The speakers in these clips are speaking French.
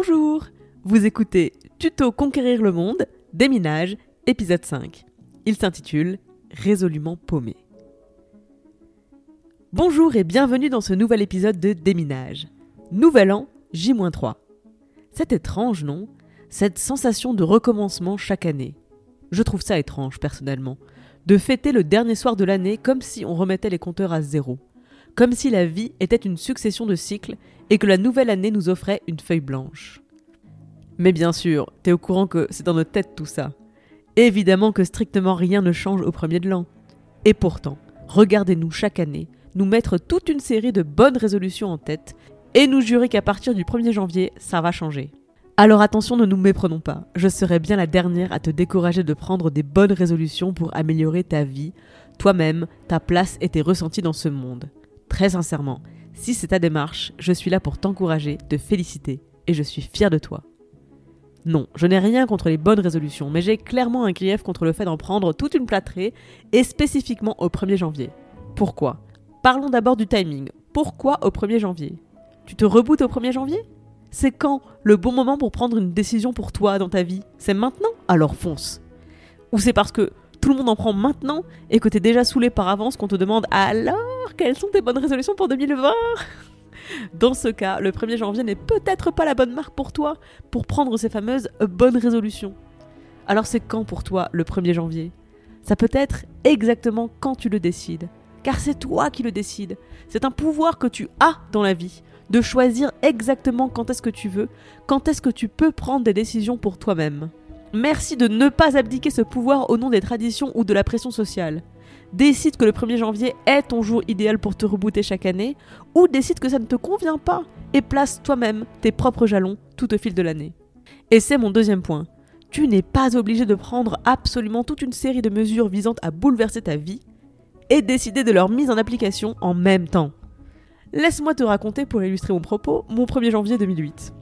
Bonjour Vous écoutez Tuto Conquérir le Monde, Déminage, épisode 5. Il s'intitule Résolument paumé. Bonjour et bienvenue dans ce nouvel épisode de Déminage. Nouvel an, J-3. C'est étrange, non Cette sensation de recommencement chaque année. Je trouve ça étrange, personnellement. De fêter le dernier soir de l'année comme si on remettait les compteurs à zéro. Comme si la vie était une succession de cycles et que la nouvelle année nous offrait une feuille blanche. Mais bien sûr, t'es au courant que c'est dans notre tête tout ça. Évidemment que strictement rien ne change au premier de l'an. Et pourtant, regardez-nous chaque année nous mettre toute une série de bonnes résolutions en tête et nous jurer qu'à partir du 1er janvier, ça va changer. Alors attention, ne nous méprenons pas. Je serai bien la dernière à te décourager de prendre des bonnes résolutions pour améliorer ta vie, toi-même, ta place et tes ressentis dans ce monde. Très sincèrement, si c'est ta démarche, je suis là pour t'encourager, te féliciter, et je suis fier de toi. Non, je n'ai rien contre les bonnes résolutions, mais j'ai clairement un grief contre le fait d'en prendre toute une plâtrée, et spécifiquement au 1er janvier. Pourquoi? Parlons d'abord du timing. Pourquoi au 1er janvier? Tu te rebootes au 1er janvier? C'est quand le bon moment pour prendre une décision pour toi dans ta vie? C'est maintenant? Alors fonce. Ou c'est parce que tout le monde en prend maintenant et que t'es déjà saoulé par avance qu'on te demande alors? Quelles sont tes bonnes résolutions pour 2020 Dans ce cas, le 1er janvier n'est peut-être pas la bonne marque pour toi pour prendre ces fameuses bonnes résolutions. Alors c'est quand pour toi le 1er janvier? Ça peut être exactement quand tu le décides car c'est toi qui le décides. C'est un pouvoir que tu as dans la vie, de choisir exactement quand est-ce que tu veux, quand est-ce que tu peux prendre des décisions pour toi-même. Merci de ne pas abdiquer ce pouvoir au nom des traditions ou de la pression sociale. Décide que le 1er janvier est ton jour idéal pour te rebooter chaque année, ou décide que ça ne te convient pas et place toi-même tes propres jalons tout au fil de l'année. Et c'est mon deuxième point. Tu n'es pas obligé de prendre absolument toute une série de mesures visant à bouleverser ta vie, et décider de leur mise en application en même temps. Laisse-moi te raconter pour illustrer mon propos mon 1er janvier 2008.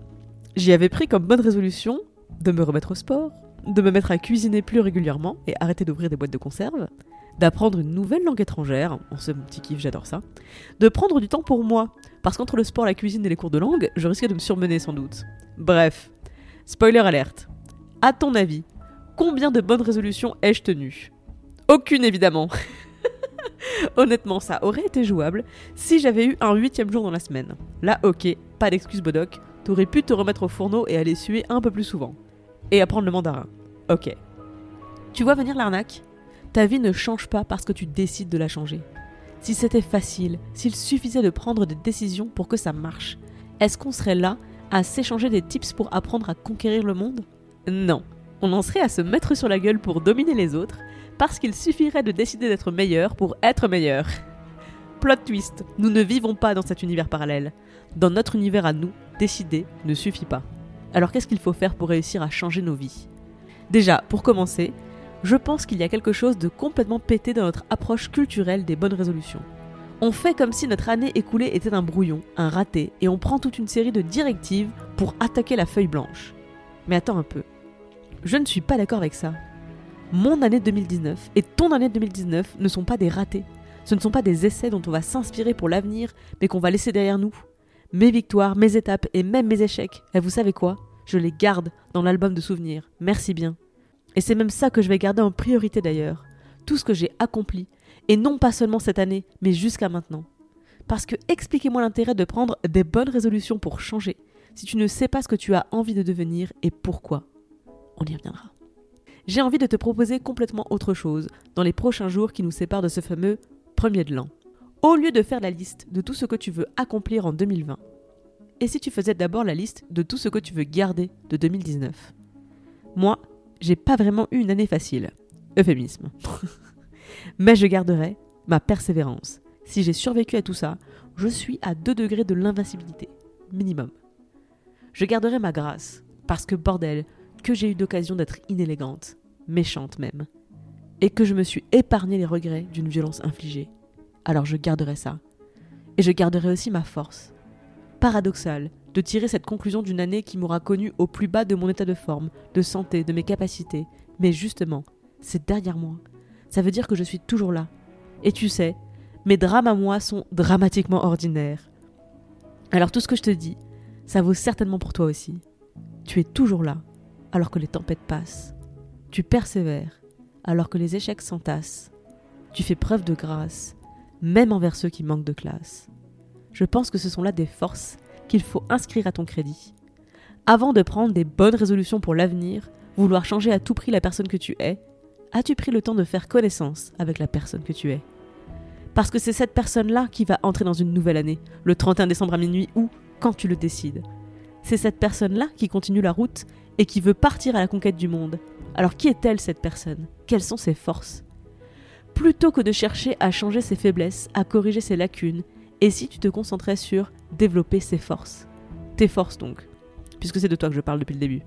J'y avais pris comme bonne résolution de me remettre au sport, de me mettre à cuisiner plus régulièrement et arrêter d'ouvrir des boîtes de conserve, d'apprendre une nouvelle langue étrangère, en ce petit kiff j'adore ça, de prendre du temps pour moi, parce qu'entre le sport, la cuisine et les cours de langue, je risquais de me surmener sans doute. Bref, spoiler alerte. À ton avis, combien de bonnes résolutions ai-je tenues? Aucune évidemment Honnêtement, ça aurait été jouable si j'avais eu un huitième jour dans la semaine. Là, ok, pas d'excuse Bodoc, t'aurais pu te remettre au fourneau et aller suer un peu plus souvent. Et apprendre le mandarin. Ok. Tu vois venir l'arnaque? Ta vie ne change pas parce que tu décides de la changer. Si c'était facile, s'il suffisait de prendre des décisions pour que ça marche, est-ce qu'on serait là à s'échanger des tips pour apprendre à conquérir le monde? Non. On en serait à se mettre sur la gueule pour dominer les autres parce qu'il suffirait de décider d'être meilleur pour être meilleur. Plot twist, nous ne vivons pas dans cet univers parallèle. Dans notre univers à nous, décider ne suffit pas. Alors qu'est-ce qu'il faut faire pour réussir à changer nos vies? Déjà, pour commencer, je pense qu'il y a quelque chose de complètement pété dans notre approche culturelle des bonnes résolutions. On fait comme si notre année écoulée était un brouillon, un raté, et on prend toute une série de directives pour attaquer la feuille blanche. Mais attends un peu. Je ne suis pas d'accord avec ça mon année 2019 et ton année 2019 ne sont pas des ratés. Ce ne sont pas des essais dont on va s'inspirer pour l'avenir, mais qu'on va laisser derrière nous. Mes victoires, mes étapes et même mes échecs, et vous savez quoi? Je les garde dans l'album de souvenirs. Merci bien. Et c'est même ça que je vais garder en priorité d'ailleurs. Tout ce que j'ai accompli. Et non pas seulement cette année, mais jusqu'à maintenant. Parce que expliquez-moi l'intérêt de prendre des bonnes résolutions pour changer, si tu ne sais pas ce que tu as envie de devenir et pourquoi. On y reviendra j'ai envie de te proposer complètement autre chose dans les prochains jours qui nous séparent de ce fameux premier de l'an. Au lieu de faire la liste de tout ce que tu veux accomplir en 2020, Et si tu faisais d'abord la liste de tout ce que tu veux garder de 2019 Moi, j'ai pas vraiment eu une année facile. Euphémisme. Mais je garderai ma persévérance. Si j'ai survécu à tout ça, je suis à 2 degrés de l'invincibilité. Minimum. Je garderai ma grâce. Parce que bordel, que j'ai eu d'occasion d'être inélégante, méchante même. Et que je me suis épargné les regrets d'une violence infligée. Alors je garderai ça. Et je garderai aussi ma force. Paradoxal de tirer cette conclusion d'une année qui m'aura connu au plus bas de mon état de forme, de santé, de mes capacités. Mais justement, c'est derrière moi. Ça veut dire que je suis toujours là. Et tu sais, mes drames à moi sont dramatiquement ordinaires. Alors tout ce que je te dis, ça vaut certainement pour toi aussi. Tu es toujours là, alors que les tempêtes passent. Tu persévères, alors que les échecs s'entassent. Tu fais preuve de grâce, même envers ceux qui manquent de classe. Je pense que ce sont là des forces qu'il faut inscrire à ton crédit. Avant de prendre des bonnes résolutions pour l'avenir, vouloir changer à tout prix la personne que tu es, as-tu pris le temps de faire connaissance avec la personne que tu es? Parce que c'est cette personne-là qui va entrer dans une nouvelle année, le 31 décembre à minuit ou quand tu le décides. C'est cette personne-là qui continue la route et qui veut partir à la conquête du monde. Alors qui est-elle cette personne? Quelles sont ses forces? Plutôt que de chercher à changer ses faiblesses, à corriger ses lacunes, et si tu te concentrais sur développer ses forces? Tes forces donc, puisque c'est de toi que je parle depuis le début.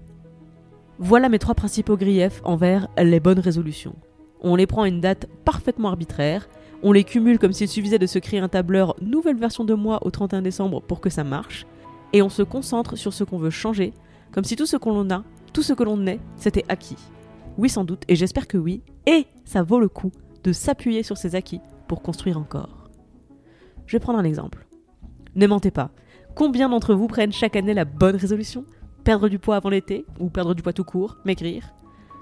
Voilà mes trois principaux griefs envers les bonnes résolutions. On les prend à une date parfaitement arbitraire, on les cumule comme s'il suffisait de se créer un tableur nouvelle version de moi au 31 décembre pour que ça marche, et on se concentre sur ce qu'on veut changer, comme si tout ce que l'on a, tout ce que l'on est, c'était acquis. Oui sans doute, et j'espère que oui, et ça vaut le coup de s'appuyer sur ces acquis pour construire encore. Je vais prendre un exemple. Ne mentez pas. Combien d'entre vous prennent chaque année la bonne résolution? Perdre du poids avant l'été, ou perdre du poids tout court, maigrir?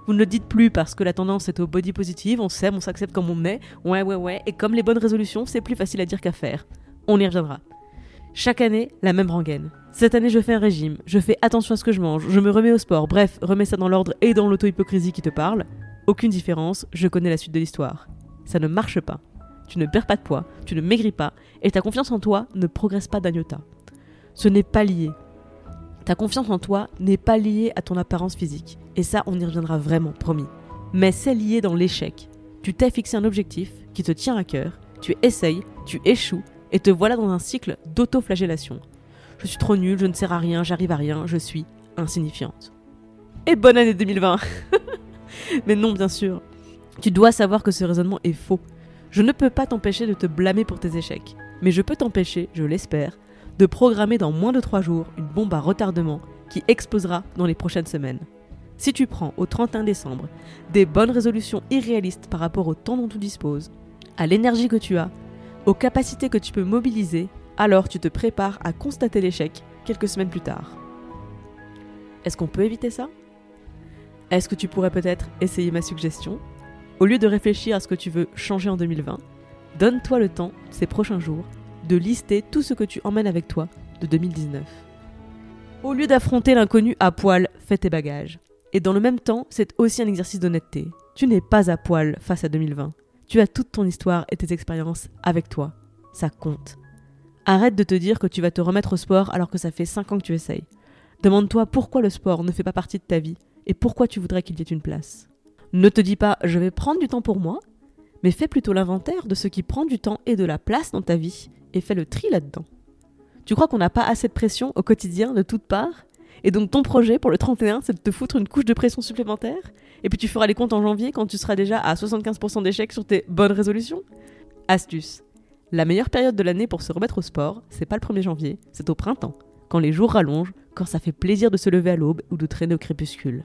Vous ne le dites plus parce que la tendance est au body positive, on s'aime, on s'accepte comme on est, ouais ouais ouais, et comme les bonnes résolutions, c'est plus facile à dire qu'à faire. On y reviendra. Chaque année, la même rengaine. Cette année, je fais un régime, je fais attention à ce que je mange, je me remets au sport, bref, remets ça dans l'ordre et dans l'auto-hypocrisie qui te parle. Aucune différence, je connais la suite de l'histoire. Ça ne marche pas. Tu ne perds pas de poids, tu ne maigris pas, et ta confiance en toi ne progresse pas d'un iota. Ce n'est pas lié. Ta confiance en toi n'est pas liée à ton apparence physique. Et ça, on y reviendra vraiment, promis. Mais c'est lié dans l'échec. Tu t'es fixé un objectif qui te tient à cœur, tu essayes, tu échoues, et te voilà dans un cycle d'auto-flagellation. Je suis trop nulle, je ne sers à rien, j'arrive à rien, je suis insignifiante. Et bonne année 2020 Mais non, bien sûr. Tu dois savoir que ce raisonnement est faux. Je ne peux pas t'empêcher de te blâmer pour tes échecs, mais je peux t'empêcher, je l'espère, de programmer dans moins de 3 jours une bombe à retardement qui explosera dans les prochaines semaines. Si tu prends au 31 décembre des bonnes résolutions irréalistes par rapport au temps dont tu disposes, à l'énergie que tu as, aux capacités que tu peux mobiliser, alors tu te prépares à constater l'échec quelques semaines plus tard. Est-ce qu'on peut éviter ça? Est-ce que tu pourrais peut-être essayer ma suggestion? Au lieu de réfléchir à ce que tu veux changer en 2020, donne-toi le temps, ces prochains jours, de lister tout ce que tu emmènes avec toi de 2019. Au lieu d'affronter l'inconnu à poil, fais tes bagages. Et dans le même temps, c'est aussi un exercice d'honnêteté. Tu n'es pas à poil face à 2020. Tu as toute ton histoire et tes expériences avec toi. Ça compte. Arrête de te dire que tu vas te remettre au sport alors que ça fait 5 ans que tu essayes. Demande-toi pourquoi le sport ne fait pas partie de ta vie et pourquoi tu voudrais qu'il y ait une place. Ne te dis pas je vais prendre du temps pour moi, mais fais plutôt l'inventaire de ce qui prend du temps et de la place dans ta vie et fais le tri là-dedans. Tu crois qu'on n'a pas assez de pression au quotidien de toutes parts? Et donc ton projet pour le 31, c'est de te foutre une couche de pression supplémentaire? Et puis tu feras les comptes en janvier quand tu seras déjà à 75% d'échecs sur tes bonnes résolutions? Astuce. La meilleure période de l'année pour se remettre au sport, c'est pas le 1er janvier, c'est au printemps, quand les jours rallongent, quand ça fait plaisir de se lever à l'aube ou de traîner au crépuscule.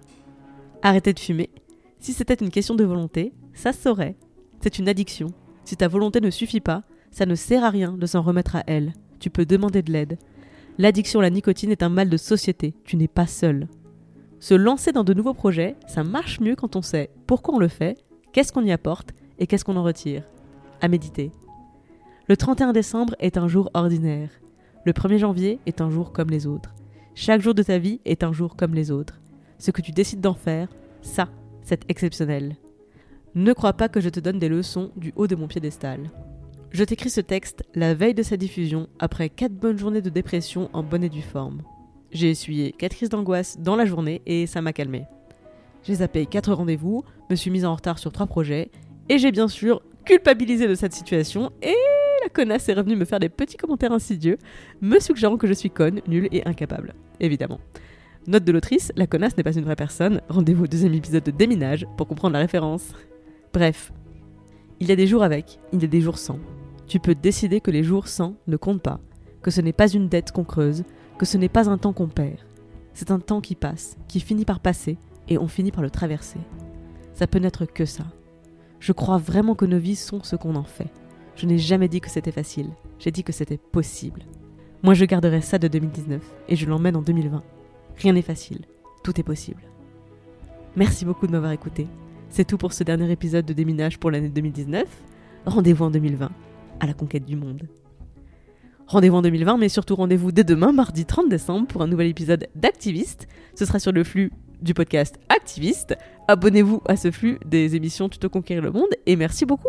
Arrêtez de fumer. Si c'était une question de volonté, ça se saurait. C'est une addiction. Si ta volonté ne suffit pas, ça ne sert à rien de s'en remettre à elle. Tu peux demander de l'aide. L'addiction à la nicotine est un mal de société. Tu n'es pas seul. Se lancer dans de nouveaux projets, ça marche mieux quand on sait pourquoi on le fait, qu'est-ce qu'on y apporte et qu'est-ce qu'on en retire. À méditer. Le 31 décembre est un jour ordinaire. Le 1er janvier est un jour comme les autres. Chaque jour de ta vie est un jour comme les autres. Ce que tu décides d'en faire, ça, c'est exceptionnel. Ne crois pas que je te donne des leçons du haut de mon piédestal. Je t'écris ce texte la veille de sa diffusion, après 4 bonnes journées de dépression en bonne et due forme. J'ai essuyé 4 crises d'angoisse dans la journée et ça m'a calmé. J'ai zappé 4 rendez-vous, me suis mise en retard sur 3 projets, et j'ai bien sûr culpabilisé de cette situation, et la connasse est revenue me faire des petits commentaires insidieux, me suggérant que je suis conne, nulle et incapable. Évidemment. Note de l'autrice, la connasse n'est pas une vraie personne, rendez-vous au deuxième épisode de Déminage pour comprendre la référence. Bref, il y a des jours avec, il y a des jours sans. Tu peux décider que les jours sans ne comptent pas, que ce n'est pas une dette qu'on creuse, que ce n'est pas un temps qu'on perd. C'est un temps qui passe, qui finit par passer, et on finit par le traverser. Ça peut n'être que ça. Je crois vraiment que nos vies sont ce qu'on en fait. Je n'ai jamais dit que c'était facile, j'ai dit que c'était possible. Moi je garderai ça de 2019, et je l'emmène en 2020. Rien n'est facile, tout est possible. Merci beaucoup de m'avoir écouté. C'est tout pour ce dernier épisode de Déminage pour l'année 2019. Rendez-vous en 2020 à la conquête du monde. Rendez-vous en 2020, mais surtout rendez-vous dès demain, mardi 30 décembre, pour un nouvel épisode d'Activiste. Ce sera sur le flux du podcast Activiste. Abonnez-vous à ce flux des émissions Tuto Conquérir le Monde et merci beaucoup.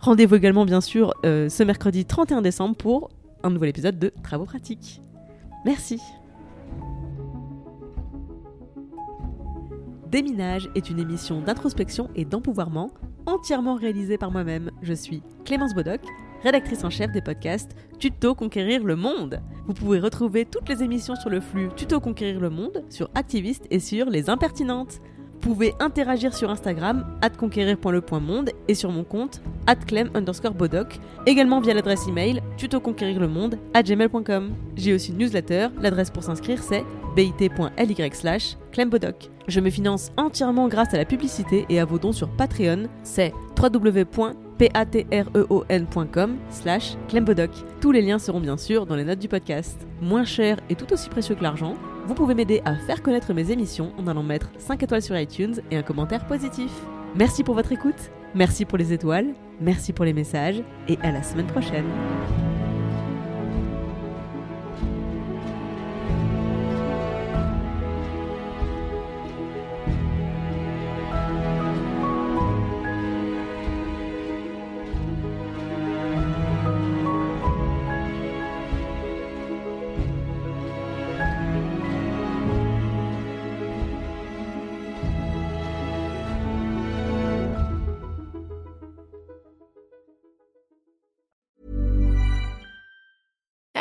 Rendez-vous également, bien sûr, euh, ce mercredi 31 décembre pour un nouvel épisode de Travaux pratiques. Merci. Déminage est une émission d'introspection et d'empouvoirment entièrement réalisée par moi-même. Je suis Clémence Bodoc rédactrice en chef des podcasts Tuto Conquérir le Monde. Vous pouvez retrouver toutes les émissions sur le flux Tuto Conquérir le Monde, sur Activiste et sur Les Impertinentes. Vous pouvez interagir sur Instagram, conquérir.le.monde et sur mon compte, clem underscore bodoc, également via l'adresse email tutoconquérirlemonde à gmail.com. J'ai aussi une newsletter, l'adresse pour s'inscrire c'est Je me finance entièrement grâce à la publicité et à vos dons sur Patreon, c'est www patreon.com slash clembodoc. Tous les liens seront bien sûr dans les notes du podcast. Moins cher et tout aussi précieux que l'argent, vous pouvez m'aider à faire connaître mes émissions en allant mettre 5 étoiles sur iTunes et un commentaire positif. Merci pour votre écoute, merci pour les étoiles, merci pour les messages et à la semaine prochaine.